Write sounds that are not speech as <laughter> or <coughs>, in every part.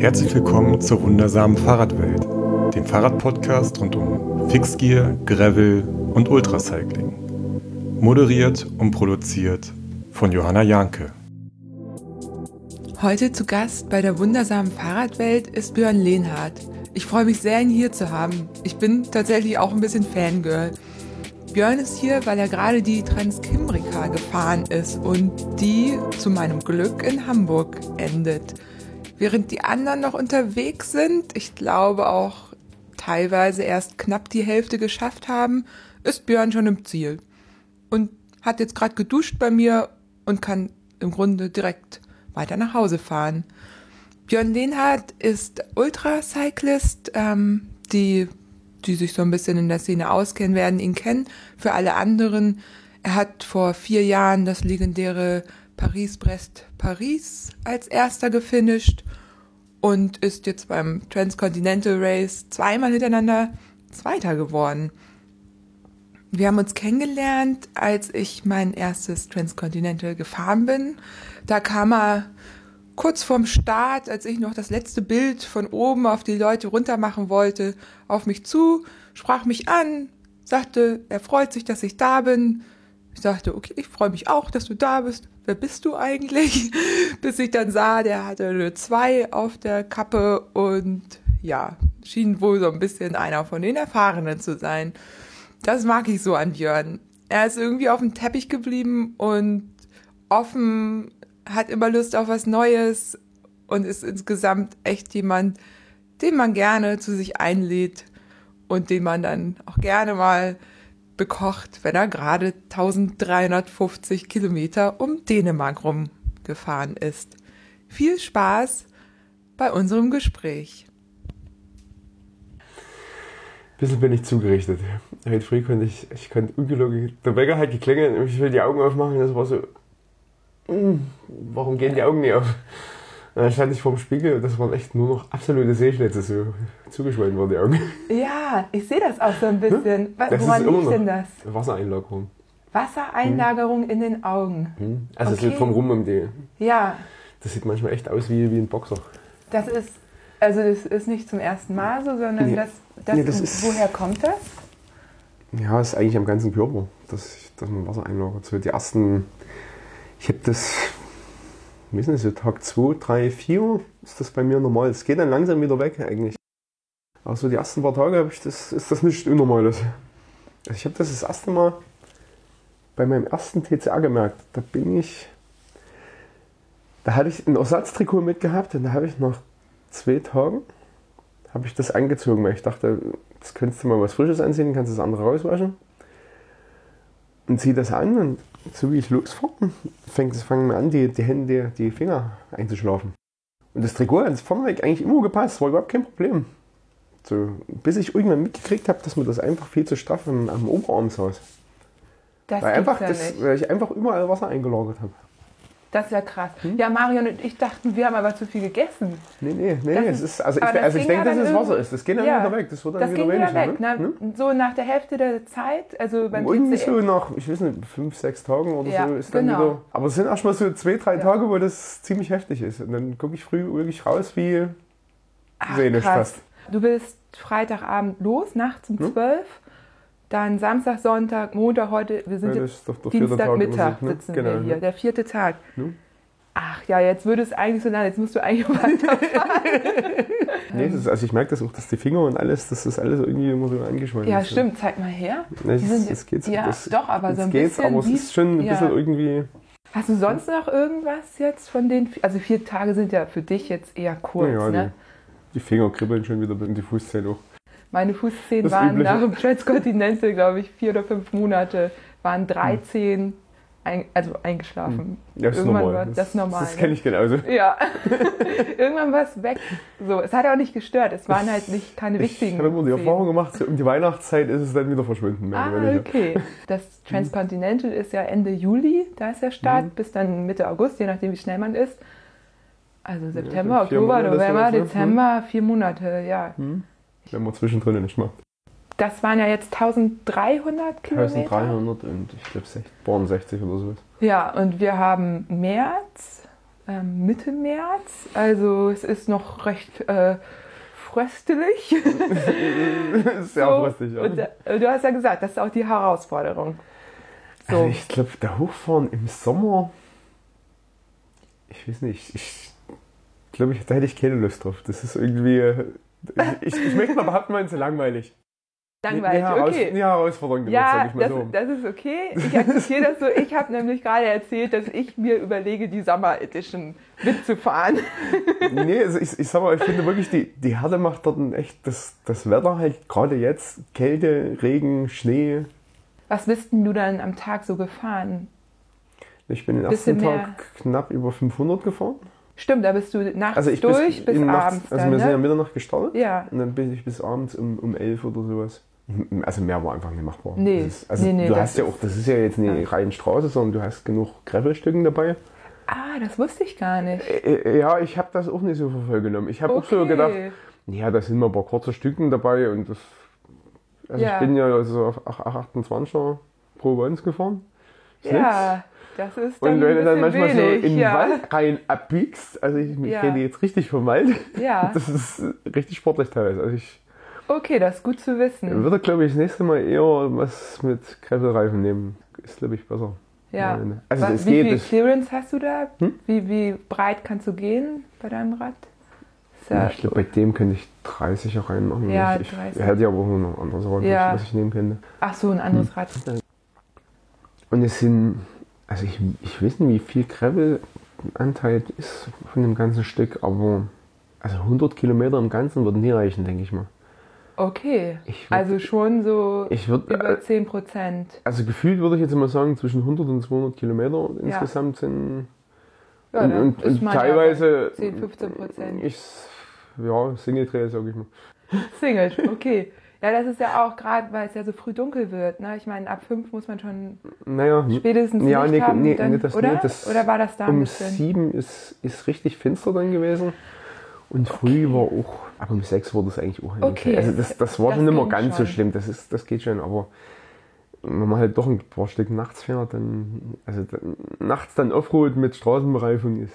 Herzlich willkommen zur wundersamen Fahrradwelt, dem Fahrradpodcast rund um Fixgear, Gravel und Ultracycling. Moderiert und produziert von Johanna Janke. Heute zu Gast bei der wundersamen Fahrradwelt ist Björn Lehnhardt. Ich freue mich sehr, ihn hier zu haben. Ich bin tatsächlich auch ein bisschen Fangirl. Björn ist hier, weil er gerade die Transkimbrika gefahren ist und die zu meinem Glück in Hamburg endet. Während die anderen noch unterwegs sind, ich glaube auch teilweise erst knapp die Hälfte geschafft haben, ist Björn schon im Ziel. Und hat jetzt gerade geduscht bei mir und kann im Grunde direkt weiter nach Hause fahren. Björn Lehnhardt ist Ultracyclist, ähm, die die sich so ein bisschen in der Szene auskennen, werden ihn kennen. Für alle anderen, er hat vor vier Jahren das legendäre Paris-Brest-Paris als erster gefinisht und ist jetzt beim Transcontinental Race zweimal hintereinander Zweiter geworden. Wir haben uns kennengelernt, als ich mein erstes Transcontinental gefahren bin. Da kam er kurz vorm Start, als ich noch das letzte Bild von oben auf die Leute runter machen wollte, auf mich zu, sprach mich an, sagte, er freut sich, dass ich da bin. Ich sagte, okay, ich freue mich auch, dass du da bist. Wer bist du eigentlich? <laughs> Bis ich dann sah, der hatte eine 2 auf der Kappe und ja, schien wohl so ein bisschen einer von den Erfahrenen zu sein. Das mag ich so an Björn. Er ist irgendwie auf dem Teppich geblieben und offen hat immer Lust auf was Neues und ist insgesamt echt jemand, den man gerne zu sich einlädt und den man dann auch gerne mal bekocht, wenn er gerade 1350 Kilometer um Dänemark rumgefahren ist. Viel Spaß bei unserem Gespräch. Ein bisschen bin ich zugerichtet. Heute früh konnte ich, ich konnte ungelogen, der Wecker hat geklingelt und ich will die Augen aufmachen, das war so, warum gehen die Augen nicht auf? Und dann stand ich vorm Spiegel und das waren echt nur noch absolute Sehschnitze, so zugeschwollen wurden die Augen. Ja, ich sehe das auch so ein bisschen. Das Woran liegt denn das? Wassereinlagerung. Wassereinlagerung in den Augen. Hm. Also es Okay. liegt vom Rum um die. Ja, Das sieht manchmal echt aus wie, wie ein Boxer. das ist, also das ist nicht zum ersten Mal so, sondern Nee. das, das, Nee, das ist- woher kommt das? Ja, ist eigentlich am ganzen Körper, dass, dass man Wasser einlagert. So die ersten, ich habe das, wie ist das, so Tag 2, 3, 4 ist das bei mir normal. Es geht dann langsam wieder weg eigentlich. Aber so die ersten paar Tage ich das, ist das nichts Unnormales. Also ich habe das das erste Mal bei meinem ersten TCR gemerkt. Da bin ich, da hatte ich ein Ersatztrikot mitgehabt und da habe ich nach zwei Tagen habe ich das angezogen, weil ich dachte, das könntest du mal was Frisches anziehen, kannst das andere rauswaschen. Und zieh das an und so wie ich losfahre, fängt fangen mir an, die, die Hände, die Finger einzuschlafen. Und das Trikot hat vorneweg eigentlich immer gepasst, war überhaupt kein Problem. So, bis ich irgendwann mitgekriegt habe, dass mir das einfach viel zu straff am, am Oberarm saß. Das Weil, einfach ja das, weil ich einfach überall Wasser eingelagert habe. Das ist ja krass. Hm? Ja, Marion und ich dachten, wir haben aber zu viel gegessen. Nee, nee, nee, Das nee. ist- also ich, also ich denke, dass es Wasser ist. Das geht dann Ja, wieder weg. Das wird dann Das wieder ging wieder weniger. weg. Ne? Hm? So nach der Hälfte der Zeit, also beim Irgendwie so nach, ich weiß nicht, fünf, sechs Tagen oder Ja, so ist dann genau. wieder. Aber es sind erstmal so zwei, drei Ja. Tage, wo das ziemlich heftig ist. Und dann gucke ich früh wirklich raus wie Ach, krass. fast. Du bist Freitagabend los, nachts um Hm? 12. Dann Samstag, Sonntag, Montag, heute, wir sind Ja, jetzt ist Dienstagmittag ne? sitzen Genau, wir hier, ne? der vierte Tag. Ne? Ach ja, jetzt würde es eigentlich so lange, jetzt musst du eigentlich <laughs> weiterfahren. Nee, ist, also ich merke das auch, dass die Finger und alles, dass das alles irgendwie immer so angeschwollen ja, ist. stimmt, zeig mal her. Nee, Das, sind- das geht, ja, das, doch, aber so ein geht's, bisschen aber es ist schon ein ja. bisschen irgendwie. Hast du sonst noch irgendwas jetzt von den, also vier Tage sind ja für dich jetzt eher kurz, ja, ne? die, die Finger kribbeln schon wieder und die Fußzähne auch. Meine Fußzehen waren Übliche. nach dem Transcontinental, glaube ich, vier oder fünf Monate, waren 13, ein, also eingeschlafen. Ja, das ist Irgendwann normal. war das normal, Das ne? kenne ich genauso. Ja, <laughs> irgendwann war es weg. So, es hat auch nicht gestört. Es waren halt nicht keine Ich wichtigen. habe immer die. Erfahrung gemacht, um die Weihnachtszeit ist es dann wieder oder Ah, okay. Das Transcontinental ist ja Ende Juli, da ist der Start, Mhm. bis dann Mitte August, je nachdem wie schnell man ist. Also September, vier Oktober, Monate, November, ne? Dezember, vier Monate, ja. Hm? Wenn man zwischendrin nicht macht. Das waren ja jetzt 1300 Kilometer. 1300 und ich glaube 60 oder so. Ja, und wir haben März, ähm, Mitte März. Also es ist noch recht äh, fröstelig. <laughs> Sehr So, fröstig, ja. Und, äh, du hast ja gesagt, das ist auch die Herausforderung. So. Also ich glaube, der Hochfahren im Sommer, ich weiß nicht, ich glaube, ich, da hätte ich keine Lust drauf. Das ist irgendwie, äh, ich, ich möchte mal behaupten, man ist langweilig. Langweilig, Eine Heraus- okay. Eine Herausforderung, Ja, sag ich mal das, so. das ist okay. Ich akzeptiere das so. Ich habe nämlich gerade erzählt, dass ich mir überlege, die Summer Edition mitzufahren. <laughs> Nee, also ich, ich sag mal, ich finde wirklich, die, die Härte macht dort ein echt das, das Wetter halt gerade jetzt, Kälte, Regen, Schnee. Was bist denn du dann am Tag so gefahren? Ich bin den ersten. Tag knapp über 500 gefahren. Stimmt, da bist du nachts Also ich durch bis, nachts- abends. Also dann, wir sind ja ne? Mitternacht gestartet. Ja. Und dann bin ich bis abends um, um 11 oder sowas. Also mehr war einfach nicht machbar. Nee. Ist, also Nee, nee, du das hast ja ist- auch, das ist ja jetzt eine Ja. reine Straße, sondern du hast genug Gravelstücken dabei. Ah, das wusste ich gar nicht. Ja, ich habe das auch nicht so für voll genommen. Ich habe auch so Okay. gedacht, ja, da sind mal ein paar kurze Stücken dabei und das. Also Ja. ich bin ja so auf 28er pro Once gefahren. Ist Ja, das ist dann Und wenn du dann manchmal wenig. so in den ja. Wald rein abbiegst, also ich Ja. rede jetzt richtig vermalt, Ja, <laughs> das ist richtig sportlich teilweise. Also ich okay, das ist gut zu wissen. würde, glaube ich, das nächste Mal eher was mit Gravelreifen nehmen. Ist, glaube ich, besser. Ja. Also Was, es wie geht. viel Clearance hast du da? Hm? Wie, wie breit kannst du gehen bei deinem Rad? Ja, Ich glaube, bei dem könnte ich 30 reinmachen. Ja, ich, 30. Ich hätte ja aber auch noch ein anderes Rad, Ja. was ich nehmen könnte. ach so, ein anderes Rad. Und es sind, also ich, ich weiß nicht, wie viel Gravel-Anteil ist von dem ganzen Stück, aber also 100 Kilometer im Ganzen würden nie reichen, denke ich mal. Okay, würd- also schon so Ich würde, über 10 Prozent. also gefühlt würde ich jetzt mal sagen, zwischen 100 und 200 Kilometer Ja. insgesamt sind. Ja, und und, und ja teilweise. bei 10, 15 Prozent. Ich, ja, Single-Dreh, sag ich mal. Single, okay. <laughs> Ja, das ist ja auch gerade, weil es ja so früh dunkel wird. Ne? Ich meine, ab 5 muss man schon Naja, spätestens ja, Licht nee, haben. nee, dann, nee, das, oder? nee, das, oder war das da um? 7 ist, ist richtig finster dann gewesen. Und früh war auch, aber um 6 wurde es eigentlich auch hell. Okay. Also das, das war Das schon nicht mehr ganz so schon. schlimm, das, ist, das geht schon, aber wenn man halt doch ein paar Stück nachts fährt, dann, also dann, nachts dann Offroad mit Straßenbereifung ist.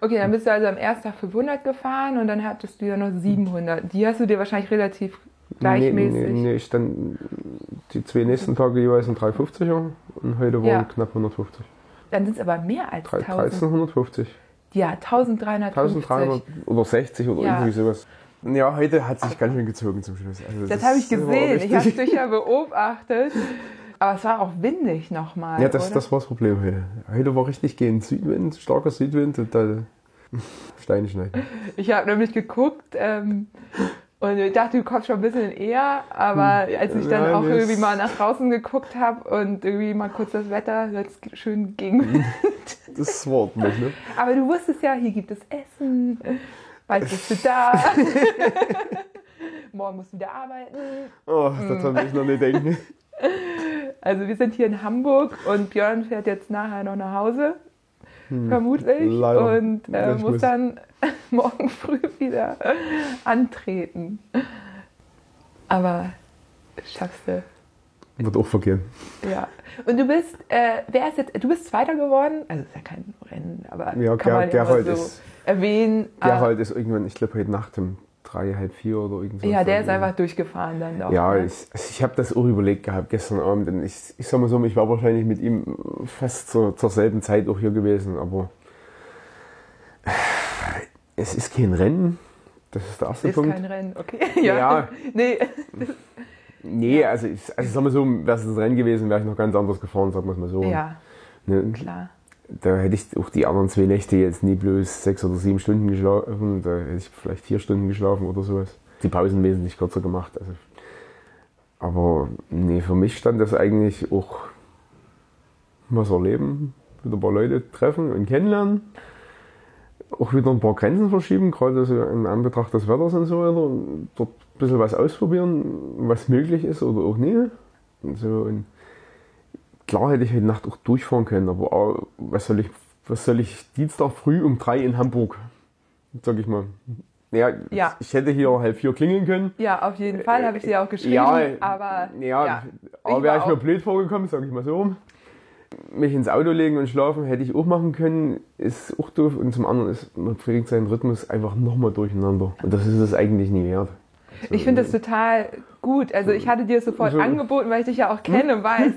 Okay, dann bist du also am ersten Tag 500 gefahren und dann hattest du ja noch 700. Die hast du dir wahrscheinlich relativ gleichmäßig. Nee, nee, nee, ich dann die zwei nächsten Tage jeweils ein 350er und heute waren Ja. knapp 150. Dann sind es aber mehr als Drei- 1000. 1350. Ja, 1350. 1300 oder 60 oder Ja. irgendwie sowas. Ja, heute hat sich ganz schön gezogen zum Schluss. Also Das habe ich gesehen. Ich habe dich ja beobachtet. Aber es war auch windig nochmal. Ja, das, oder? das war das Problem heute. Heute war richtig gehend Südwind, starker Südwind und da <laughs> Steine schneiden. Ich habe nämlich geguckt ähm, und ich dachte, du kommst schon ein bisschen eher. Aber als ich dann Hm. Auch irgendwie mal nach draußen geguckt habe und irgendwie mal kurz das Wetter jetzt schön ging. Das Wort nicht, ne? <laughs> Aber du wusstest ja, hier gibt es Essen. Bald bist du da. <laughs> Morgen musst du wieder arbeiten. Oh, Hm. das kann ich noch nicht denken. Also wir sind hier in Hamburg und Björn fährt jetzt nachher noch nach Hause. Vermutlich. Hm. Leider. Und äh, muss muss- dann <laughs> morgen früh wieder antreten. Aber schaffst du. Wird auch vergehen. Ja. Und du bist, äh, wer ist jetzt, du bist Zweiter geworden? Also ist ja kein Rennen, aber Ja, kann Ger man Gerhold so ist, erwähnen. Gerhold ist irgendwann, ich glaube heute Nacht um drei, halb vier oder irgendwas. ja, der ist einfach durgefahren dann doch. Ja, ne? ich, also ich habe das auch überlegt gehabt gestern Abend. Und ich, ich sag mal so, ich war wahrscheinlich mit ihm fast zur, zur selben Zeit auch hier gewesen, aber es ist kein Rennen. Das ist der erste ist Punkt. kein Rennen, okay. <laughs> Ja. Nee, Nee, also, ich, also sag mal so, wäre es ein Rennen gewesen, wäre ich noch ganz anders gefahren, sagen wir es mal so. ja, Ne, klar. Da hätte ich auch die anderen zwei Nächte jetzt nie bloß sechs oder sieben Stunden geschlafen, da hätte ich vielleicht vier Stunden geschlafen oder sowas. Die Pausen wesentlich kürzer gemacht. Also. Aber nee, für mich stand das eigentlich auch was erleben, wieder ein paar Leute treffen und kennenlernen. Auch wieder ein paar Grenzen verschieben, gerade so in Anbetracht des Wetters und so weiter. Dort ein bisschen was ausprobieren, was möglich ist oder auch nie. Und so, und klar hätte ich heute Nacht auch durchfahren können, aber auch, was soll ich, was soll ich Dienstag früh um drei in Hamburg? Sag ich mal. Ja, Ja. ich hätte hier halb vier klingeln können. Ja, auf jeden Fall, habe ich dir auch geschrieben. Ja, aber Ja, ja, aber wäre ich mir blöd vorgekommen, sage ich mal so rum. Mich ins Auto legen und schlafen hätte ich auch machen können, ist auch doof. Und zum anderen ist, man pflegt seinen Rhythmus einfach nochmal durcheinander. Und das ist es eigentlich nie wert. Ich finde das total gut. Also ich hatte dir es sofort So. angeboten, weil ich dich ja auch kenne und weiß,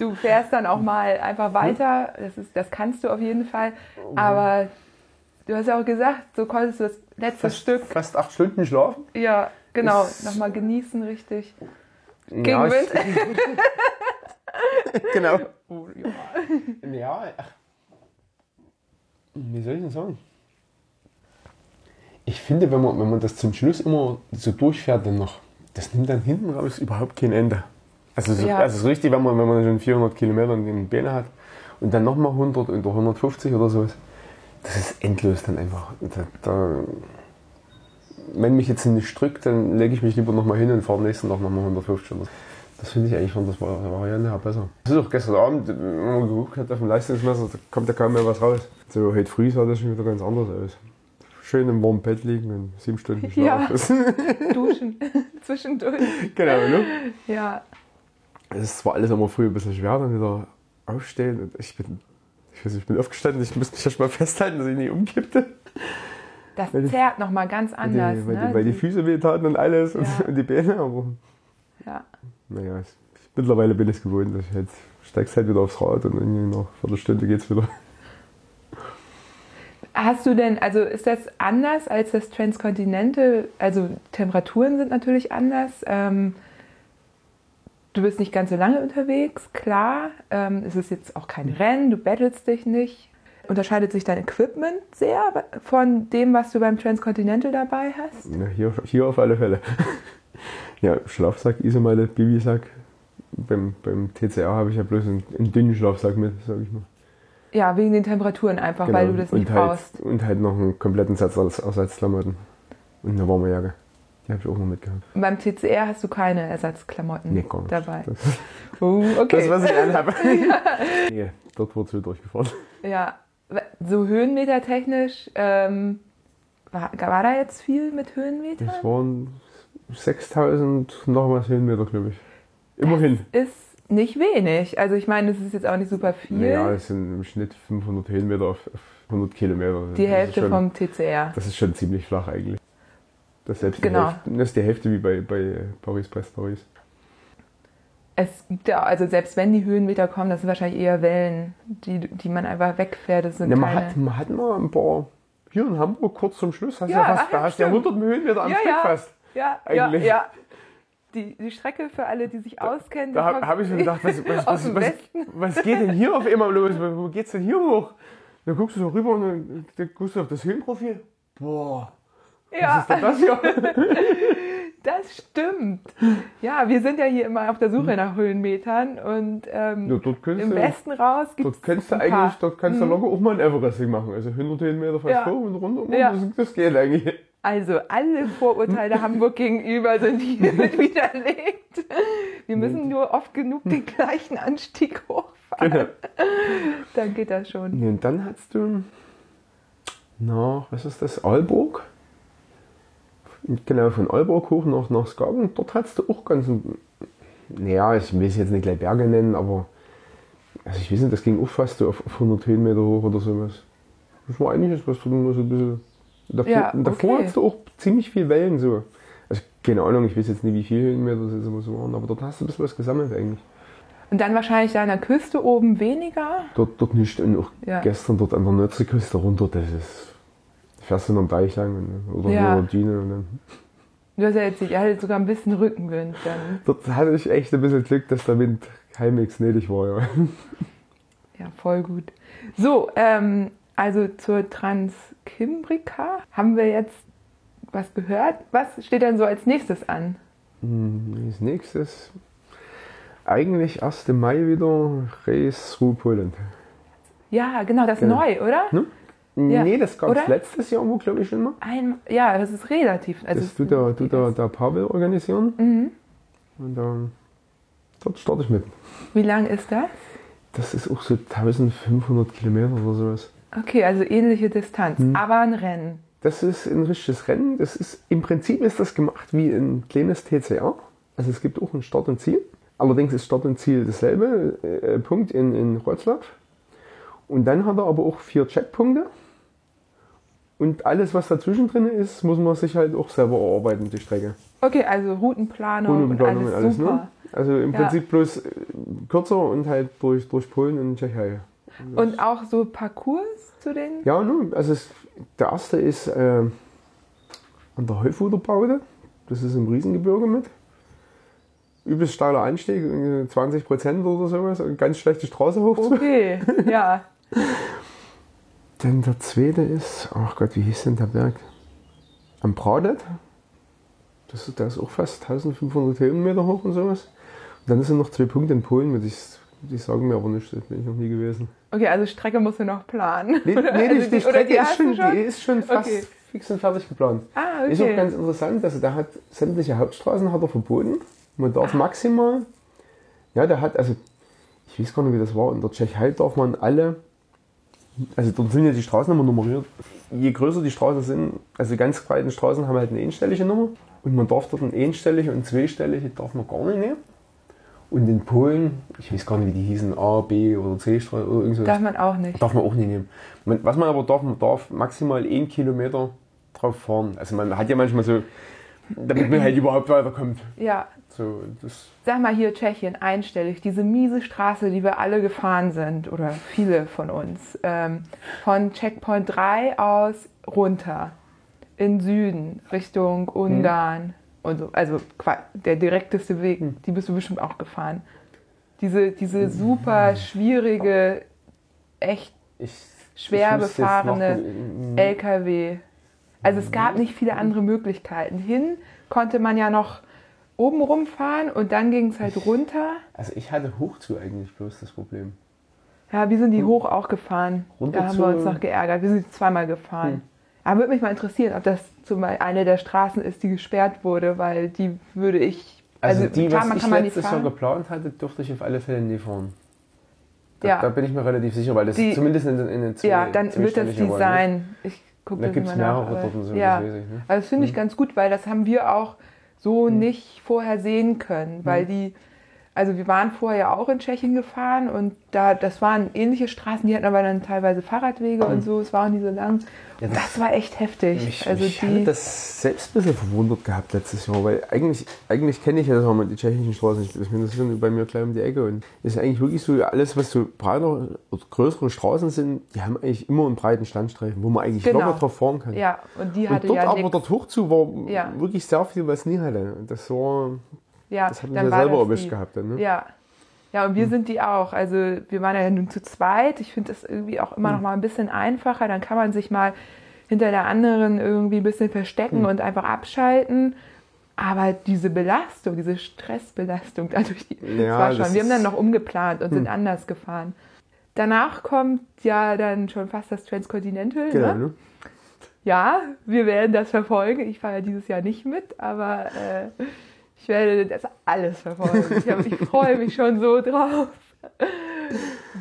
du fährst dann auch mal einfach weiter. Das, ist, das kannst du auf jeden Fall. Aber du hast ja auch gesagt, so konntest du das letzte Stück, Fast acht Stunden schlafen? ja, genau, Ist- nochmal genießen, richtig. Ja, Gegenwind. ich- <laughs> genau. Oh, ja. Ja, ach. wie soll ich denn sagen? Ich finde, wenn man, wenn man das zum Schluss immer so durchfährt, dann noch, das nimmt dann hinten raus überhaupt kein Ende. Also, so, Ja. es ist richtig, wenn man, wenn man schon 400 Kilometer in den Beine hat und dann nochmal 100 oder 150 oder sowas, das ist endlos dann einfach. Da, da, wenn mich jetzt nicht drückt, dann lege ich mich lieber nochmal hin und fahre am nächsten Tag nochmal 150 oder so. Das finde ich eigentlich von der Variante her besser. Das ist auch gestern Abend, wenn man geguckt hat auf dem Leistungsmesser, da kommt ja kaum mehr was raus. So, heute früh sah das schon wieder ganz anders aus. Schön im warmen Bett liegen und sieben Stunden Ja. schlafen. <laughs> Duschen <laughs> zwischendurch. genau, ne? Ja. Es zwar alles immer früh ein bisschen schwer, dann wieder aufstehen. Und ich bin, ich weiß nicht, ich bin aufgestanden, ich musste mich erst mal <laughs> festhalten, dass ich nicht umkippte. Das Weil zerrt nochmal ganz Weil die, anders. weil, ne? die, weil die Füße wehtaten und alles und, Ja. <laughs> und die Beine, aber ja. naja, ich, mittlerweile bin ich es gewohnt. Ich halt, steigst halt wieder aufs Rad und irgendwie nach einer Viertelstunde geht's wieder. Hast du denn, also ist das anders als das Transcontinental? Also Temperaturen sind natürlich anders. Ähm, du bist nicht ganz so lange unterwegs, klar. Ähm, es ist jetzt auch kein Rennen, du battlest dich nicht. Unterscheidet sich dein Equipment sehr von dem, was du beim Transcontinental dabei hast? Ja, hier, hier auf alle Fälle. <laughs> ja, Schlafsack, Isomatte, Bibisack. Beim, beim TCR habe ich ja bloß einen, einen dünnen Schlafsack mit, sag ich mal. Ja, wegen den Temperaturen einfach, weil du das nicht und halt, brauchst. Und halt noch einen kompletten Satz aus Ersatzklamotten. Und eine warme Jacke. Die habe ich auch noch mitgehabt. Und beim TCR hast du keine Ersatzklamotten Nee, nicht. dabei. Das, Oh, okay. das was ich anhabe. <laughs> nee, dort wurde so durchgefahren. Ja, so höhenmetertechnisch, ähm, war, war da jetzt viel mit Höhenmeter? Das waren 6000 noch was Höhenmeter, glaube ich. Immerhin. Ist nicht wenig. Also ich meine, es ist jetzt auch nicht super viel. Ja, es sind im Schnitt 500 Höhenmeter auf, auf 100 Kilometer. die Das Hälfte schon, vom TCR. Das ist schon ziemlich flach eigentlich. Das ist selbst Genau. die Hälfte, das ist die Hälfte wie bei, bei Paris Brest Paris. Es gibt ja, also selbst wenn die Höhenmeter kommen, das sind wahrscheinlich eher Wellen, die, die man einfach wegfährt. Das sind Ja, man, keine... hat, man hat mal ein paar hier in Hamburg kurz zum Schluss, hast Ja, ja, fast, ach, da ja, hast du ja stimmt. 100 Höhenmeter am Ja, Stück ja. fast. ja, ja, eigentlich. ja. Die, die Strecke für alle, die sich auskennen. Da habe hab ich mir <laughs> gedacht, was, was, was, was, was geht denn hier auf einmal los? Wo geht's denn hier hoch? Dann guckst du so rüber und dann, dann guckst du auf das Höhenprofil. Boah, Ja. das hier? <laughs> Das stimmt. Ja, wir sind ja hier immer auf der Suche nach Höhenmetern und ähm, Ja, im Westen raus gibt Dort kannst du eigentlich, dort kannst du locker auch mal ein Everesting machen. Also 100 Höhenmeter fast Ja. hoch und runter. Ja. Das, das geht eigentlich. Also alle Vorurteile Hamburg gegenüber sind hiermit <laughs> widerlegt. Wir müssen nur oft genug den gleichen Anstieg hochfahren. Genau. Dann geht das schon. Ja, Und dann hast du nach, was ist das, Aalborg? Genau, von Aalborg hoch nach, nach Skagen. Dort hast du auch ganz, naja, ich will es jetzt nicht gleich Berge nennen, aber also ich weiß nicht, das ging auch fast so auf, auf 100 Höhenmeter hoch oder sowas. Das war eigentlich was dort nur so ein bisschen. Davor, Ja, davor okay. hast du auch ziemlich viel Wellen so. Also keine Ahnung, ich weiß jetzt nicht, wie viele Höhenmeter das jetzt immer so waren, aber dort hast du ein bisschen was gesammelt eigentlich. Und dann wahrscheinlich da an der Küste oben weniger. Dort, dort nicht. Und auch Ja. gestern dort an der Nordseeküste runter, das ist. Fährst du noch am Deich lang und- oder Ja. nur und dann. Du hast ja jetzt ihr hattet sogar ein bisschen Rückenwind dann. Dort hatte ich echt ein bisschen Glück, dass der Wind halbwegs gnädig war. Ja. <laughs> Ja, voll gut. So, ähm, also zur Transkimbrika haben wir jetzt was gehört. Was steht denn so als nächstes an? Hm, Als nächstes eigentlich 1. Mai wieder Race through Poland. Ja, genau, das ist Genau. neu, oder? Hm? Ja. Nee, das gab es letztes Jahr, wo glaube ich schon mal. Ein, ja, das ist relativ. Also Das tut der, tut der, der Pavel organisieren. Mhm. Und ähm, dort starte ich mit. Wie lang ist das? Das ist auch so 1500 Kilometer oder sowas. Okay, also ähnliche Distanz, Hm. aber ein Rennen. Das ist ein richtiges Rennen. Das ist, Im Prinzip ist das gemacht wie ein kleines TCR. Also es gibt auch ein Start und Ziel. Allerdings ist Start und Ziel dasselbe äh, Punkt in, in Wroclaw. Und dann hat er aber auch vier Checkpunkte. Und alles, was dazwischen drin ist, muss man sich halt auch selber erarbeiten, die Strecke. Okay, also Routenplanung, Routenplanung und alles, super. Ne? Also im Ja. Prinzip bloß äh, kürzer und halt durch, durch Polen und Tschechei. Und auch so Parcours zu den? Ja, nun, also es, der erste ist äh, an der Heufuderbaude. Das ist im Riesengebirge mit. Übelst steiler Anstieg, irgendwie 20 Prozent oder sowas. Und ganz schlechte Straße hoch. Okay, ja. <laughs> Dann der zweite ist, ach Gott, wie hieß denn der Berg? Am Pradet. Das ist, der ist auch fast 1500 Höhenmeter hoch und sowas. Und dann sind noch zwei Punkte in Polen, mit die, die sagen mir aber nichts, da bin ich noch nie gewesen. Okay, also Strecke musst du noch planen. Nee, Oder? nee Also die, die Strecke ist hast schon, du die ist schon fast Okay. fix und fertig geplant. Ah, Ist auch okay. ganz interessant, also der hat sämtliche Hauptstraßen hat er verboten. Man darf maximal, ja, der hat, also ich weiß gar nicht, wie das war, in der Tschechei darf man alle, also dort sind ja die Straßen immer nummeriert. Je größer die Straßen sind, also die ganz breiten Straßen haben halt eine einstellige Nummer und man darf dort eine einstellige und zweistellige darf man gar nicht nehmen. Und in Polen, ich weiß gar nicht, wie die hießen, A, B oder C Straße oder irgend so. Darf man auch nicht. Darf man auch nicht nehmen. Man, was man aber darf, man darf maximal einen Kilometer drauf fahren. Also man hat ja manchmal so, damit man halt überhaupt weiterkommt. Ja. So, Sag mal hier Tschechien, einstellig, diese miese Straße, die wir alle gefahren sind, oder viele von uns, ähm, von Checkpoint 3 aus runter in Süden, Richtung Ungarn und so. Also der direkteste Weg, die bist du bestimmt auch gefahren. Diese, diese super schwierige, echt ich, schwer ich befahrene noch- LKW. Also es gab nicht viele andere Möglichkeiten. Hin konnte man ja noch oben rumfahren und dann ging es halt runter. Also ich hatte hoch zu eigentlich bloß das Problem. Ja, wir sind die hoch auch gefahren. Runter da haben wir uns noch geärgert. Wir sind zweimal gefahren. Hm. Aber würde mich mal interessieren, ob das zum Beispiel eine der Straßen ist, die gesperrt wurde, weil die würde ich. Also, die, klar, was man ich letztes Jahr geplant hatte, durfte ich auf alle Fälle nie fahren. Da, Ja. da bin ich mir relativ sicher, weil das Die- zumindest in, in den Ja, dann wird das ne? Design. Ich gucke Da gibt es mehrere dort so, ja. das weiß ich. Ne? Also das finde ich ganz gut, weil das haben wir auch so nicht vorher sehen können, weil die, also wir waren vorher ja auch in Tschechien gefahren und da, das waren ähnliche Straßen, die hatten aber dann teilweise Fahrradwege und so, es war auch nicht so lang. Ja, Und das- das war echt heftig. Mich, also mich die, das selbst ein bisschen verwundert gehabt letztes Jahr, weil eigentlich, eigentlich kenne ich ja das auch mit die tschechischen Straßen. Ich, ich meine, das sind bei mir gleich um die Ecke und ist eigentlich wirklich so, alles was so breiter oder größere Straßen sind, die haben eigentlich immer einen breiten Standstreifen, wo man eigentlich Genau. locker drauf fahren kann. ja, und die und hatte dort ja aber nix. dort hoch zu war Ja. wirklich sehr viel, was nie hatte. Und das war, ja, das hat mich ja selber erwischt gehabt dann, ne? Ja. Ja, und wir sind die auch. Also wir waren ja nun zu zweit. Ich finde das irgendwie auch immer noch mal ein bisschen einfacher. Dann kann man sich mal hinter der anderen irgendwie ein bisschen verstecken und einfach abschalten. Aber diese Belastung, diese Stressbelastung dadurch, die, das Ja, war schon. Wir haben dann noch umgeplant und sind anders gefahren. Danach kommt ja dann schon fast das Transcontinental. Genau, ne? ne? Ja, wir werden das verfolgen. Ich fahre ja dieses Jahr nicht mit, aber äh, ich werde das alles verfolgen. Ich, hab, ich freue mich schon so drauf.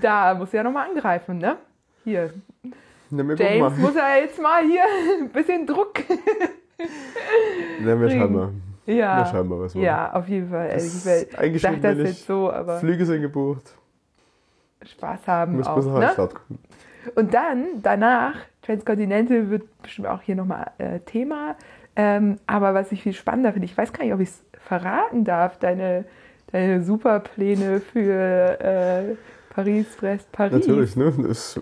Da muss ja nochmal angreifen, ne? Hier. James muss ja jetzt mal hier ein bisschen Druck. Na, wir schauen mal. Ja. Wir schauen mal, was wir Ja, auf jeden Fall. Das ich ich schon das jetzt so, aber Flüge sind gebucht. Spaß haben Muss auch. Ne? Start kommen. Und dann, danach, Transcontinental wird bestimmt auch hier nochmal äh, Thema. Ähm, aber was ich viel spannender finde, ich weiß gar nicht, ob ich es verraten darf, deine, deine Superpläne für äh, Paris, Brest, Paris. Natürlich, ne? Das, äh,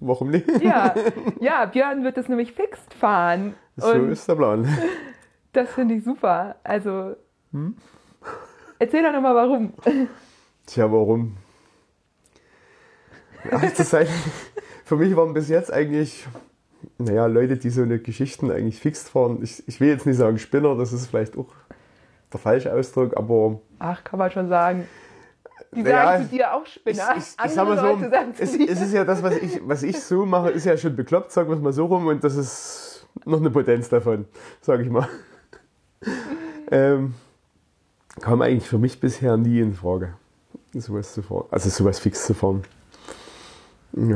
warum nicht? Ja, <laughs> ja, Björn wird es nämlich fixt fahren. So ist der Plan. <laughs> das finde ich super. Also, Hm? erzähl doch nochmal warum. <laughs> Tja, warum? Ehrlich zu sein, für mich waren bis jetzt eigentlich, naja, Leute, die so eine Geschichten eigentlich fixt fahren. Ich, ich will jetzt nicht sagen Spinner, das ist vielleicht auch der falsche Ausdruck, aber Ach, kann man schon sagen. Die sagen zu dir auch ich, Spinner. ich, ich Andere sag mal so, Leute sagen zu es, es ist ja das, was ich, was ich so mache, ist ja schon bekloppt, sagen wir es mal so rum, und das ist noch eine Potenz davon, sage ich mal. <laughs> ähm, kam eigentlich für mich bisher nie in Frage, sowas zu fahren, also sowas fix zu fahren.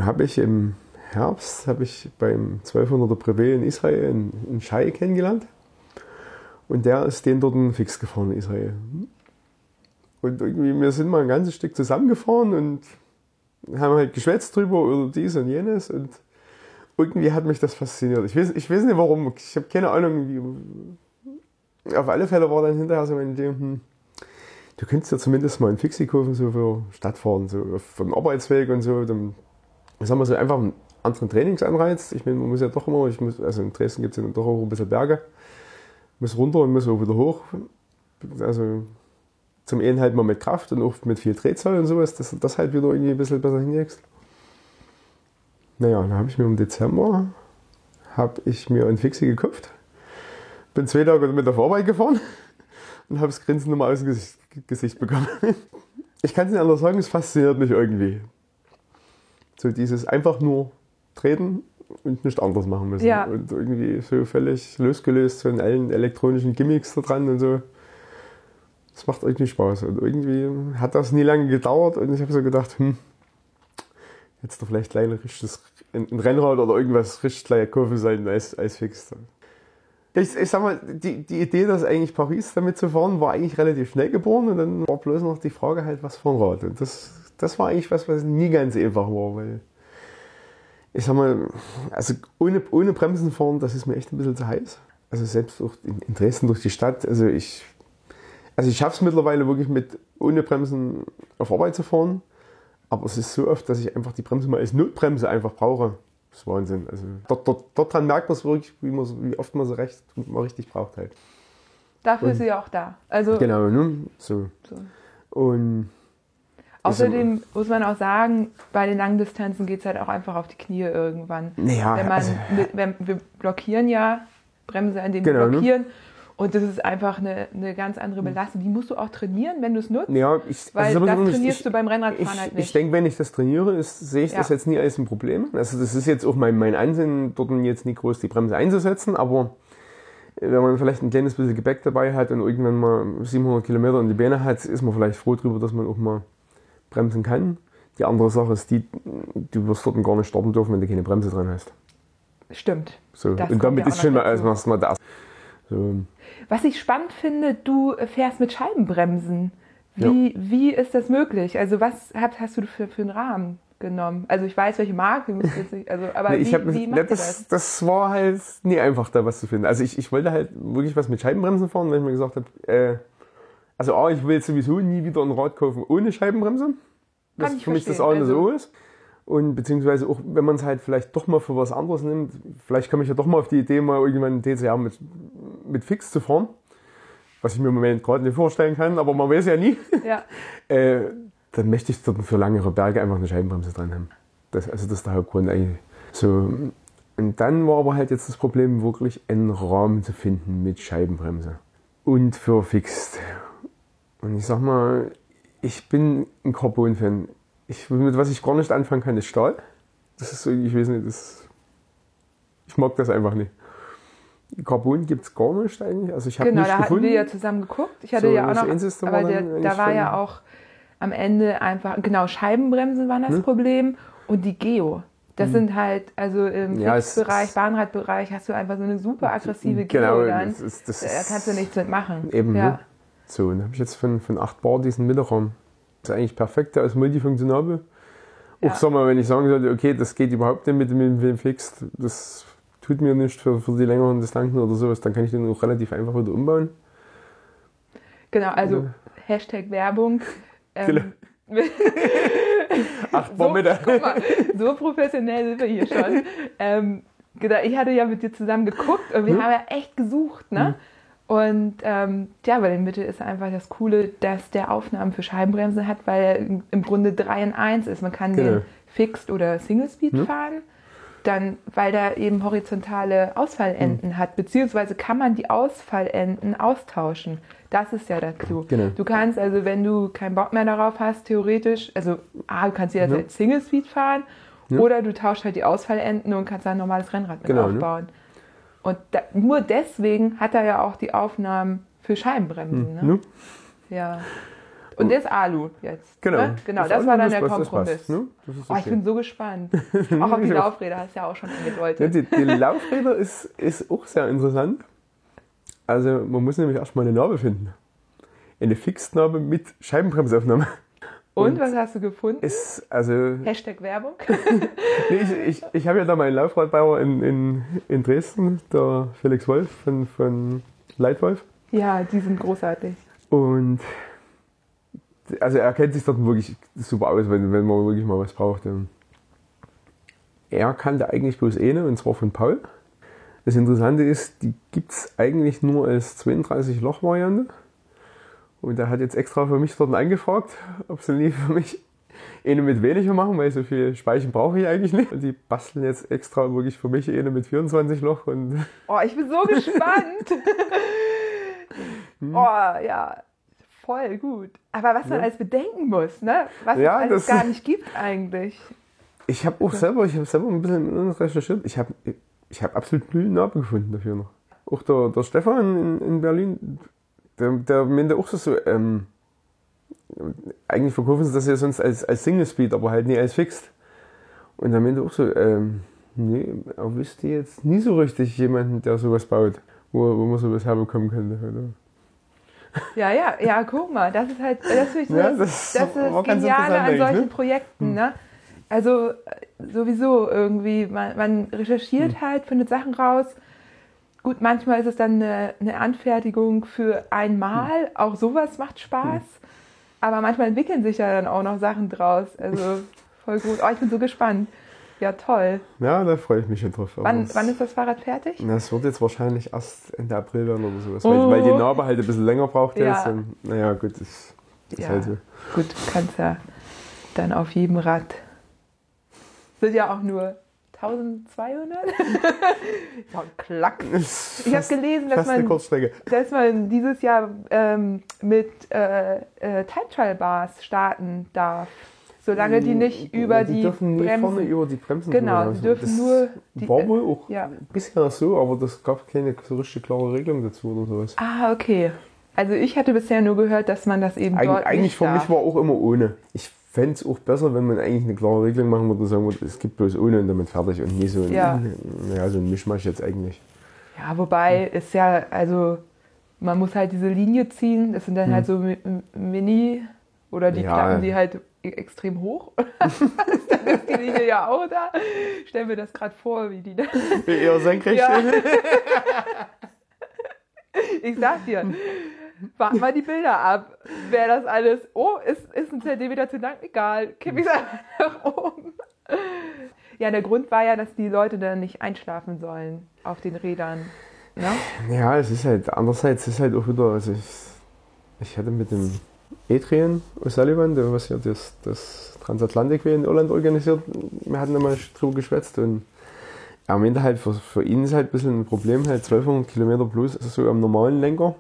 Habe ich im Herbst habe ich beim 1200er Brevet in Israel einen Schei kennengelernt. Und der ist den dort fix gefahren in Israel. Und irgendwie, wir sind mal ein ganzes Stück zusammengefahren und haben halt geschwätzt drüber oder dies und jenes. Und irgendwie hat mich das fasziniert. Ich weiß, ich weiß nicht warum, ich habe keine Ahnung, wie. Auf alle Fälle war dann hinterher so mein Idee, hm, du könntest ja zumindest mal in Fixie kaufen, so für Stadtfahren, so vom Arbeitsweg und so. Dann sagen wir so einfach einen anderen Trainingsanreiz. Ich meine, man muss ja doch immer, ich muss, also in Dresden gibt es ja doch auch ein bisschen Berge muss runter und muss auch wieder hoch. Also zum einen halt mal mit Kraft und auch mit viel Drehzahl und sowas, dass du das halt wieder irgendwie ein bisschen besser hinkriegst. Naja, dann habe ich mir im Dezember habe ich mir ein Fixie gekauft. Bin zwei Tage mit auf Arbeit gefahren <laughs> und habe das Grinsen nochmal aus dem Gesicht, Gesicht bekommen. <laughs> Ich kann es nicht anders sagen, es fasziniert mich irgendwie. So dieses einfach nur treten und nicht anders machen müssen. Ja. Und irgendwie so völlig losgelöst von allen elektronischen Gimmicks da dran und so. Das macht irgendwie Spaß. Und irgendwie hat das nie lange gedauert und ich habe so gedacht, hm, jetzt doch vielleicht gleich ein richtiges ein Rennrad oder irgendwas richtig gleich kaufen sollen als, als fix. Ich, ich sag mal, die, die Idee, dass eigentlich Paris damit zu fahren, war eigentlich relativ schnell geboren und dann war bloß noch die Frage halt, was für ein Rad. Und das, das war eigentlich was, was nie ganz einfach war, weil ich sag mal, also ohne, ohne Bremsen fahren, das ist mir echt ein bisschen zu heiß. Also selbst durch, in, Dresden durch die Stadt, also ich, also ich schaffe es mittlerweile wirklich mit ohne Bremsen auf Arbeit zu fahren. Aber es ist so oft, dass ich einfach die Bremse mal als Notbremse einfach brauche. Das ist Wahnsinn. Also dort, dort, dort dran merkt man es wirklich, wie, wie oft man sie recht, man richtig braucht halt. Dafür ist sie ja auch da. Also, Genau, ne? So. so. Und Außerdem muss man auch sagen, bei den langen Distanzen geht es halt auch einfach auf die Knie irgendwann. Naja, wenn man, also- wenn, wir blockieren ja Bremse, indem Genau, wir ne? blockieren. Und das ist einfach eine, eine ganz andere Belastung. Die musst du auch trainieren, wenn du es nutzt. ja, ich, Weil also das trainierst ich, du beim Rennradfahren ich, halt Ich nicht. denke, wenn ich das trainiere, ist, sehe ich das Ja. jetzt nie als ein Problem. Also das ist jetzt auch mein, mein Ansinnen, dort jetzt nie groß die Bremse einzusetzen, aber wenn man vielleicht ein kleines bisschen Gepäck dabei hat und irgendwann mal 700 Kilometer in die Beine hat, ist man vielleicht froh darüber, dass man auch mal bremsen kann. Die andere Sache ist die, du wirst dort gar nicht starten dürfen, wenn du keine Bremse dran hast. Stimmt. So. Und damit ja ist schon mal erstmal das. So. Was ich spannend finde, du fährst mit Scheibenbremsen. Wie, wie ist das möglich? Also was hast, hast du für, für einen Rahmen genommen? Also ich weiß, welche Marke, nicht, also, aber Nee, wie, ich hab, wie ne, das, das? das war halt nie einfach, da was zu finden. Also ich, ich wollte halt wirklich was mit Scheibenbremsen fahren, weil ich mir gesagt habe, äh, also A, ich will sowieso nie wieder ein Rad kaufen ohne Scheibenbremse. Das Kann ist ich für mich das A und das also- O ist. Und beziehungsweise auch, wenn man es halt vielleicht doch mal für was anderes nimmt, vielleicht komme ich ja doch mal auf die Idee, mal irgendwann einen TCR mit, mit Fix zu fahren. Was ich mir im Moment gerade nicht vorstellen kann, aber man weiß ja nie. Ja. <laughs> Äh, dann möchte ich dort für langere Berge einfach eine Scheibenbremse dran haben. Das, also das ist der Hauptgrund eigentlich. So, und dann war aber halt jetzt das Problem, wirklich einen Rahmen zu finden mit Scheibenbremse. Und für Fixed. Und ich sag mal, ich bin ein Carbon-Fan. Ich, mit was ich gar nicht anfangen kann, ist Stahl. Das ist so, ich weiß nicht, das, ich mag das einfach nicht. Carbon gibt es gar nicht eigentlich. Also ich habe Genau, nicht da hatten gefunden. wir ja zusammen geguckt. Ich hatte So, ja auch noch, Einzige aber der, da war ja auch am Ende einfach, genau, Scheibenbremsen waren das Hm? Problem und die Geo. Das sind halt, also im Ja, es- Bahnradbereich hast du einfach so eine super aggressive Genau, Geo dann. das ist- das da kannst du nichts mitmachen. Eben, ja. ne? So, dann habe ich jetzt von, von 8 Bar diesen Mittelraum. Das ist eigentlich perfekt, der ist multifunktionabel. Auch Ja. sag mal, wenn ich sagen sollte, okay, das geht überhaupt nicht mit, mit dem Fixed, das tut mir nicht für, für die längeren Distanzen oder sowas, dann kann ich den auch relativ einfach wieder umbauen. Genau, also Ja. Hashtag Werbung. <laughs> Ähm, 8 Bar so, mal, so professionell sind wir hier schon. ähm, genau, ich hatte ja mit dir zusammen geguckt und wir Hm? haben ja echt gesucht, ne? Und ähm, ja, bei den Mitte ist einfach das Coole, dass der Aufnahmen für Scheibenbremse hat, weil er im- Grunde 3 in 1 ist. Man kann Genau. den Fixed oder Single Speed Hm? fahren. Dann, weil der eben horizontale Ausfallenden Hm. hat, beziehungsweise kann man die Ausfallenden austauschen. Das ist ja der Clou. Genau. Du kannst also, wenn du keinen Bock mehr darauf hast, theoretisch, also A, du kannst Ja. als Single Speed fahren Ja. oder du tauschst halt die Ausfallenden und kannst ein normales Rennrad mit Genau, ne? Und da, nur deswegen hat er ja auch die Aufnahmen für Scheibenbremsen. Ne? Ne? Ja. Und der ist Alu jetzt. Genau. Ne? Genau, das Alu, war dann das der das Kompromiss. passt, ne? Das ist Oh, ich okay. bin so gespannt. <laughs> Auch auf die. Laufräder hast du ja auch schon angedeutet. die, die Laufräder ist, ist auch sehr interessant. Also man muss nämlich erstmal eine Narbe finden. Eine Fixnarbe mit Scheibenbremsaufnahme. Und was hast du gefunden? Ist, also, Hashtag Werbung. <laughs> nee, ich, ich, ich habe ja da meinen Laufradbauer in, in, in Dresden, der Felix Wolf von, von Leitwolf. Ja, die sind großartig. Und also er kennt sich dort wirklich super aus, wenn, wenn man wirklich mal was braucht. Er kannte eigentlich bloß eine, und zwar von Paul. Das Interessante ist, die gibt es eigentlich nur als 32-Loch-Variante. Und er hat jetzt extra für mich dort angefragt, ob sie nie für mich eine mit weniger machen, weil so viel Speichen brauche ich eigentlich nicht. Und die basteln jetzt extra wirklich für mich eine mit 24 Loch und <laughs> Oh, ich bin so gespannt. <laughs> Hm. oh, ja. Voll gut. Aber was man Ja. alles bedenken muss, ne? Was Ja, es alles gar <laughs> nicht gibt eigentlich. Ich habe auch selber, ich habe selber ein bisschen recherchiert. Ich habe ich hab absolut null Narben gefunden dafür noch. Auch der, der Stefan in, in Berlin, der, der meinte auch so, so ähm, eigentlich verkaufen sie das ja sonst als, als Single Speed, aber halt nie als Fixed. Und der meinte auch so, ähm, nee, er wüsste jetzt nie so richtig jemanden, der sowas baut, wo, wo man sowas herbekommen könnte. Oder? Ja, ja, ja, guck mal, das ist halt, das so Ja, das, das ist Geniale an solchen ne? Projekten, ne? Also äh, sowieso irgendwie, man, man recherchiert Hm. halt, findet Sachen raus. Gut, manchmal ist es dann eine, eine Anfertigung für einmal, Hm. auch sowas macht Spaß. Aber manchmal entwickeln sich ja dann auch noch Sachen draus. Also <laughs> voll gut. Oh, ich bin so gespannt. Ja, toll. Ja, da freue ich mich schon drauf. Wann, wann ist das Fahrrad fertig? Das wird jetzt wahrscheinlich erst Ende April werden oder sowas, Oh. weil, die Narbe halt ein bisschen länger braucht Ja. jetzt. Und, naja, gut, das ist Ja. halt so. Gut, kannst ja dann auf jedem Rad. Sind ja auch nur 1200? <laughs> ja, Klack. <laughs> Ich habe gelesen, dass man, dass man dieses Jahr ähm, mit äh, äh, Time Trial Bars starten darf. Solange die nicht über die, die dürfen Bremsen. vorne über die Bremsen Genau, drüber. die dürfen das nur die- war wohl auch ja. bisher so, aber das gab keine so richtig klare Regelung dazu oder sowas. Ah, okay. Also ich hatte bisher nur gehört, dass man das eben Eig dort eigentlich nicht für darf. mich war auch immer ohne. Ich fände es auch besser, wenn man eigentlich eine klare Regelung machen würde und sagen würde, es gibt bloß ohne und damit fertig und nie so ein, Ja. ja, so ein Mischmasch jetzt eigentlich. Ja, wobei ist ja, also man muss halt diese Linie ziehen. Das sind dann halt so Mini oder die Hm. Ja. klappen die halt e- extrem hoch. <laughs> dann ist die Linie ja auch da. Stell mir das gerade vor, wie die da. Eher senkrecht. Ja. <laughs> Ich sag dir, warte mal die Bilder ab. Wer das alles. Oh, ist, ist ein Zentimeter zu lang? Egal. Kipp ich einfach nach. Ja, der Grund war ja, dass die Leute dann nicht einschlafen sollen auf den Rädern. Ne? Ja, es ist halt, andererseits ist halt auch wieder, also ich, ich hatte mit dem Adrian O'Sullivan, der was ja das, das Transatlantik in Irland organisiert, wir hatten da mal drüber geschwätzt und er meinte halt, für, für ihn ist halt ein bisschen ein Problem, halt 1200 Kilometer plus, also so am normalen Lenker,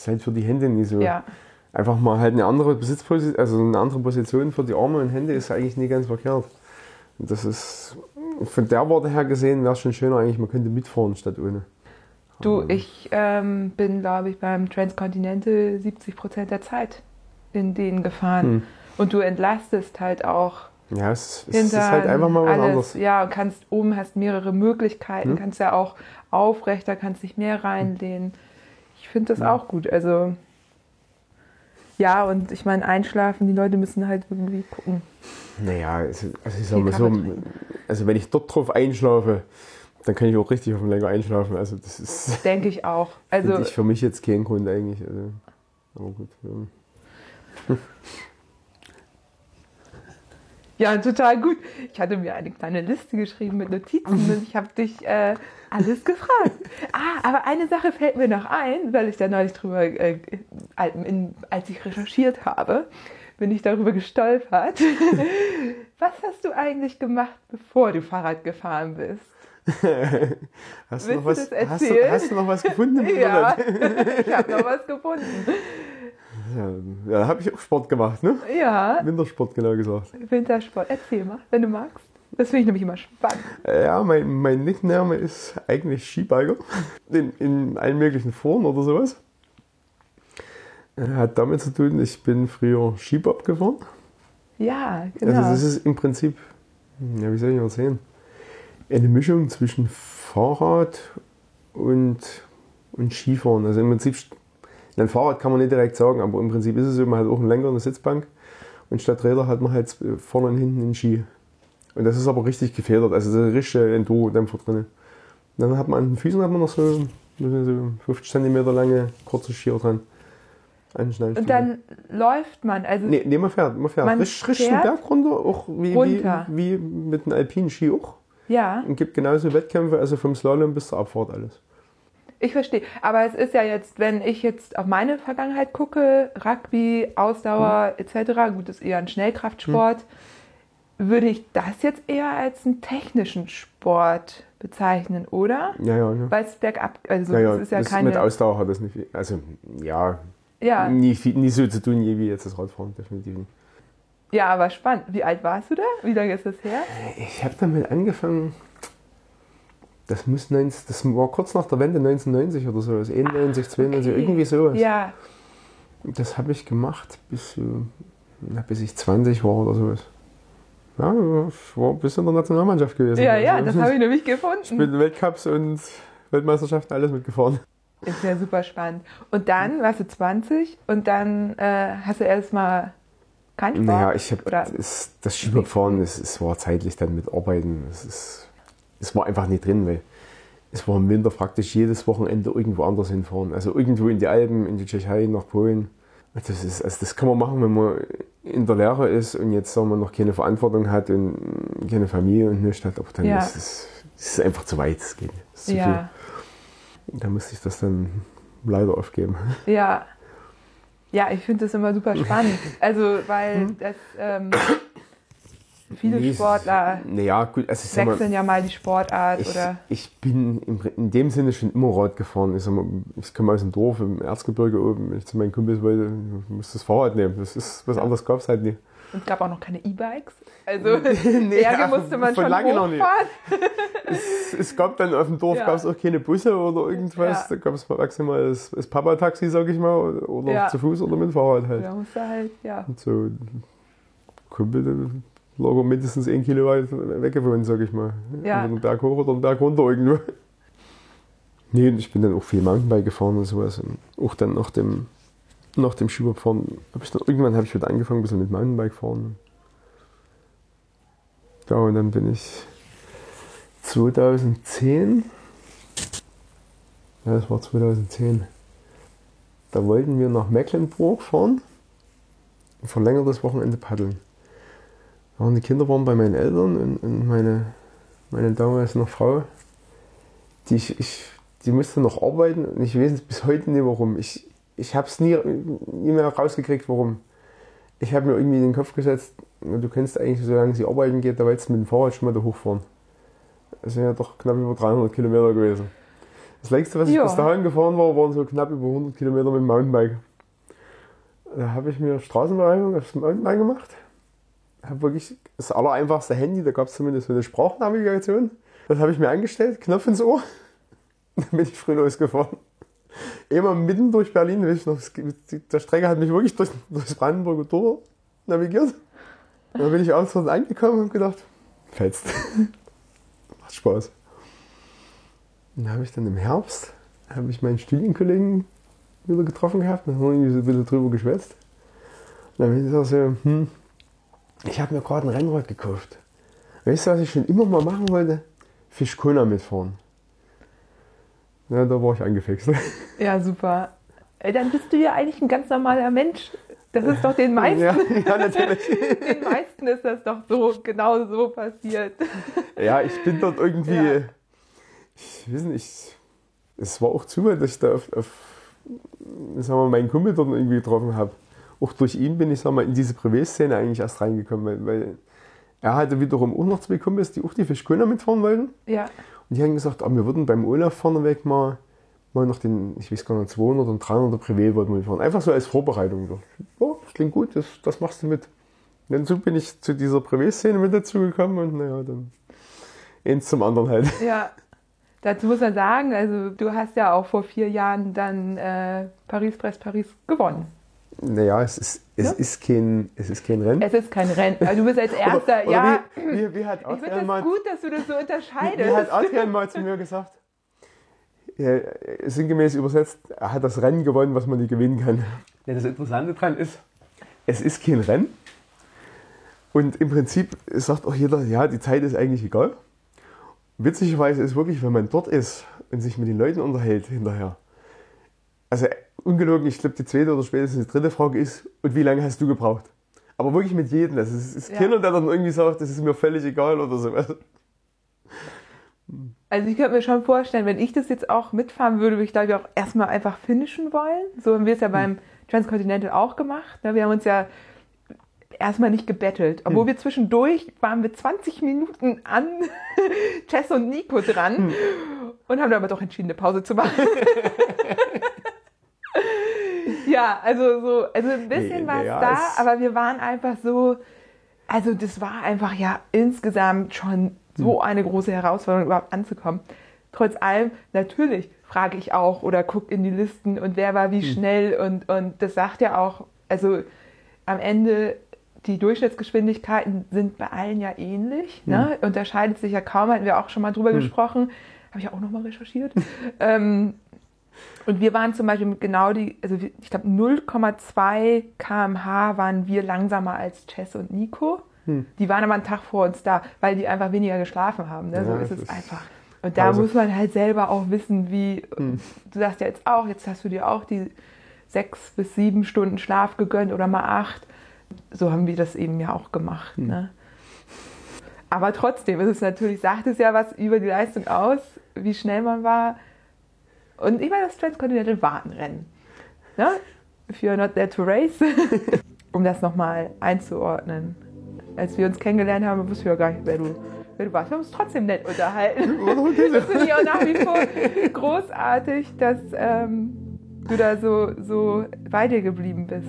ist halt für die Hände nicht so. Ja. Einfach mal halt eine andere Besitzposition, also eine andere Position für die Arme und Hände ist eigentlich nie ganz verkehrt. Und das ist, von der Warte her gesehen, wäre es schon schöner eigentlich, man könnte mitfahren statt ohne. Du, ich ähm, bin, glaube ich, beim Transcontinental 70 Prozent der Zeit in denen gefahren. Hm. Und du entlastest halt auch Ja, es, es ist halt einfach mal was alles. anderes. Ja, und kannst oben hast mehrere Möglichkeiten, Hm. kannst ja auch aufrechter, kannst dich mehr reinlehnen. Ich finde das auch gut. Also ja, und ich meine, einschlafen, die Leute müssen halt irgendwie gucken. Naja, also, also ich sag mal so, also wenn ich dort drauf einschlafe, dann kann ich auch richtig auf dem Lenker einschlafen. Also das ist <laughs> Denke ich auch. Also ich für mich jetzt kein Grund eigentlich. Also, aber gut. Ja. <laughs> Ja, total gut. Ich hatte mir eine kleine Liste geschrieben mit Notizen und ich habe dich äh, alles gefragt. Ah, aber eine Sache fällt mir noch ein, weil ich da neulich drüber, äh, in, als ich recherchiert habe, bin ich darüber gestolpert. <laughs> Was hast du eigentlich gemacht, bevor du Fahrrad gefahren bist? <laughs> Hast, du was, hast, du, hast du noch was gefunden im <laughs> Ja, Internet? <laughs> ich habe noch was gefunden. Ja, da habe ich auch Sport gemacht, ne? Ja, Wintersport genau gesagt. Wintersport. Erzähl mal, wenn du magst. Das finde ich nämlich immer spannend. Ja, mein, mein Nickname ist eigentlich Skibiker. In, in allen möglichen Formen oder sowas. Hat damit zu tun, ich bin früher Skibob gefahren. Ja, genau. Also das ist im Prinzip, ja, wie soll ich mal sehen, eine Mischung zwischen Fahrrad und, und Skifahren. Also im Prinzip, ein Fahrrad kann man nicht direkt sagen, aber im Prinzip ist es so, man hat auch einen Lenker und eine Sitzbank und statt Räder hat man halt vorne und hinten einen Ski. Und das ist aber richtig gefedert, also das ist richtige Enduro-Dämpfer drin. Dann hat man an den Füßen hat man noch so, so 50 cm lange kurze Skier dran. Und dann läuft man. Also nee, nee, man fährt. Man fährt. Man richtig, richtig fährt Berg runter, auch wie, wie, runter. wie mit einem alpinen Ski auch. Ja, Und gibt genauso Wettkämpfe, also vom Slalom bis zur Abfahrt alles. ich verstehe. Aber es ist ja jetzt, wenn ich jetzt auf meine Vergangenheit gucke, Rugby, Ausdauer etc., gut, das ist eher ein Schnellkraftsport, würde ich das jetzt eher als einen technischen Sport bezeichnen, oder? Ja, ja, ja. Weil es bergab, also ja, ja. es ist ja das keine. Mit Ausdauer hat das nicht viel. Also, ja, ja, nie, viel, nie so zu tun, wie jetzt das Radfahren, definitiv nicht. Ja, aber spannend. Wie alt warst du da? Wie lange ist das her? Ich habe damit angefangen, das muss 19, das war kurz nach der Wende 1990 oder so, also 91, 92, okay. irgendwie sowas. Ja, Das habe ich gemacht, bis, na, bis ich 20 war oder sowas. Ja, ich war bis in der Nationalmannschaft gewesen. ja, ja, Also, das habe ich nämlich Ich gefunden. bin Weltcups und Weltmeisterschaften alles mitgefahren. Ist ja super spannend. Und dann warst du 20 und dann äh, hast du erstmal keinen Sport? Naja, ich habe das, das Skifahren, es, es war zeitlich dann mit Arbeiten. Es, ist, es war einfach nicht drin, weil es war im Winter praktisch jedes Wochenende irgendwo anders hinfahren. Also irgendwo in die Alpen, in die Tschechei, nach Polen. Das, ist, also das kann man machen, wenn man in der Lehre ist und jetzt sagen wir noch keine Verantwortung hat und keine Familie und nichts hat. Aber dann Ja. ist es ist einfach zu weit. Es geht nicht. Es ist zu Ja, viel. Da musste ich das dann leider aufgeben. ja. Ja, ich finde das immer super spannend. <laughs> Also, weil das ähm, <coughs> viele Hm? Nee, Sportler Naja, gut, also sag mal, wechseln ja mal die Sportart Ich, oder. ich bin in dem Sinne schon immer Rad gefahren. Ich, sag mal, ich komme aus dem Dorf im Erzgebirge oben. Wenn ich zu meinen Kumpels wollte, musste das Fahrrad nehmen. Das ist was anderes gab es halt nicht. Und es gab auch noch keine E-Bikes. Also Nee, <laughs> Berge musste man von schon lange noch nicht. hochfahren. <laughs> Es, es gab dann auf dem Dorf Ja. gab's auch keine Busse oder irgendwas. Ja. Da gab es maximal das, das Papa-Taxi, sag ich mal, oder Ja. zu Fuß oder mit dem Fahrrad halt. Da musste halt, ja. Und so Kumpel der lag mindestens ein Kilo weit weggewohnt, sag ich mal. Ja. Entweder einen Berg hoch oder einen Berg runter irgendwo. Nee, und ich bin dann auch viel Mountainbike gefahren und sowas. Und auch dann nach dem, nach dem Skifahren, hab ich dann, irgendwann habe ich wieder angefangen, ein bisschen mit Mountainbike fahren. Ja, und dann bin ich 2010, ja, das war 2010, da wollten wir nach Mecklenburg fahren, ein verlängertes Wochenende paddeln. Ja, und die Kinder waren bei meinen Eltern und, und meine, meine damals noch Frau, die, ich, ich, die musste noch arbeiten und ich weiß bis heute nicht warum. Ich, ich habe es nie, nie mehr rausgekriegt, warum. Ich habe mir irgendwie in den Kopf gesetzt, du kannst eigentlich, solange sie arbeiten geht, da willst du mit dem Fahrrad schon mal da hochfahren. Das sind ja doch knapp über 300 Kilometer gewesen. Das längste, was ich Ja. bis dahin gefahren war, waren so knapp über 100 Kilometer mit dem Mountainbike. Da habe ich mir Straßenbereinigung aufs Mountainbike gemacht. Habe wirklich das allereinfachste Handy, da gab es zumindest so eine Sprachnavigation. Das habe ich mir eingestellt, Knopf ins Ohr. <laughs> Dann bin ich früh losgefahren. Immer mitten durch Berlin, weiß ich noch, der Strecke hat mich wirklich durch, durchs Brandenburger Tor navigiert. Und dann bin ich auswärts angekommen und habe gedacht, fetzt. <laughs> Macht Spaß. Und dann habe ich dann im Herbst, habe ich meinen Studienkollegen wieder getroffen gehabt und haben wir so ein bisschen drüber geschwätzt. Und dann bin ich so, hm, ich habe mir gerade ein Rennrad gekauft. Weißt du, was ich schon immer mal machen wollte? Fischkona mitfahren. Ja, da war ich angefixt. <laughs> Ja, super. Ey, Dann bist du ja eigentlich ein ganz normaler Mensch. Das ist doch den meisten, ja, ja, natürlich. <laughs> den meisten ist das doch so, genau so passiert. <laughs> Ja, ich bin dort irgendwie. Ja. Ich weiß nicht. Es war auch Zufall, dass ich da auf, auf sagen wir, meinen Kumpel dort irgendwie getroffen habe. Auch durch ihn bin ich sag mal, in diese Privé-Szene eigentlich erst reingekommen, weil, weil er hatte wiederum auch noch zwei Kumpels, die auch die Fischkona mitfahren wollten. Ja, Und die haben gesagt, ah, wir würden beim Olaf vorneweg mal, mal noch den, ich weiß gar nicht, 200 oder 300 Privé wollten wir fahren. Einfach so als Vorbereitung. Ja, das klingt gut, das, das machst du mit. Und dann so bin ich zu dieser Privé-Szene mit dazugekommen und naja, dann eins zum anderen halt. <laughs> ja. Dazu muss man sagen, also du hast ja auch vor vier Jahren dann äh, Paris-Brest-Paris gewonnen. Naja, es ist, es, Ja? ist kein, es ist kein Rennen. Es ist kein Rennen. Also du bist als Erster, oder ja. Wie, wie, wie, hat Ich finde das mal, gut, dass du das so wie, unterscheidest. wie hat Adrian mal zu mir gesagt? Ja, sinngemäß übersetzt, er hat das Rennen gewonnen, was man nicht gewinnen kann. Ja, das Interessante daran ist, es ist kein Rennen. Und im Prinzip sagt auch jeder, ja, die Zeit ist eigentlich egal. Witzigerweise ist wirklich, wenn man dort ist und sich mit den Leuten unterhält hinterher. Also ungelogen, ich glaube, die zweite oder spätestens die dritte Frage ist, und wie lange hast du gebraucht? Aber wirklich mit jedem. Also es ist Ja. keiner, der dann irgendwie sagt, das ist mir völlig egal oder sowas. Also ich könnte mir schon vorstellen, wenn ich das jetzt auch mitfahren würde, würde ich glaube ich auch erstmal einfach finishen wollen. So haben wir es ja beim Transcontinental auch gemacht. ne? Wir haben uns ja erstmal nicht gebettelt. Obwohl wir zwischendurch waren wir 20 Minuten an <laughs> Jess und Nico dran und haben dann aber doch entschieden, eine Pause zu machen. <laughs> ja, also so, also ein bisschen Nee, war es ja, da, aber wir waren einfach so, also das war einfach ja insgesamt schon so eine große Herausforderung, überhaupt anzukommen. Trotz allem, natürlich frage ich auch oder gucke in die Listen und wer war wie schnell und, und das sagt ja auch, also am Ende die Durchschnittsgeschwindigkeiten sind bei allen ja ähnlich, ne? unterscheidet sich ja kaum, hatten wir auch schon mal drüber gesprochen, habe ich auch nochmal recherchiert. <laughs> ähm, und wir waren zum Beispiel mit genau die, also ich glaube 0,2 kmh waren wir langsamer als Chess und Nico. Die waren aber einen Tag vor uns da, weil die einfach weniger geschlafen haben. Ne? so Ja, ist das es ist- einfach. Und da Also- muss man halt selber auch wissen, wie, du sagst ja jetzt auch, jetzt hast du dir auch die sechs bis sieben Stunden Schlaf gegönnt oder mal acht. So haben wir das eben ja auch gemacht. Ne? Aber trotzdem ist es natürlich, sagt es ja was über die Leistung aus, wie schnell man war. Und ich meine, das Transcontinental war ein Rennen. Ne? If you're not there to race. <laughs> um das nochmal einzuordnen. Als wir uns kennengelernt haben, wussten wir ja gar nicht, wer du, wer du warst. Wir haben uns trotzdem nett unterhalten. Das finde ich auch nach wie vor großartig, dass ähm, du da so, so bei dir geblieben bist.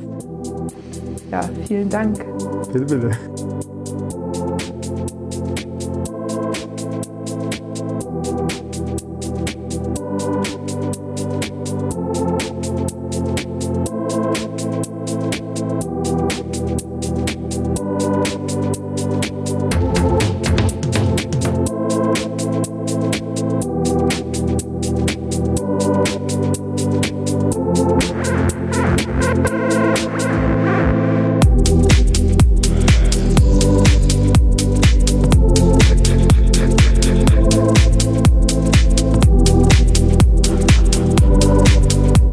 Ja, vielen Dank. Bitte, bitte.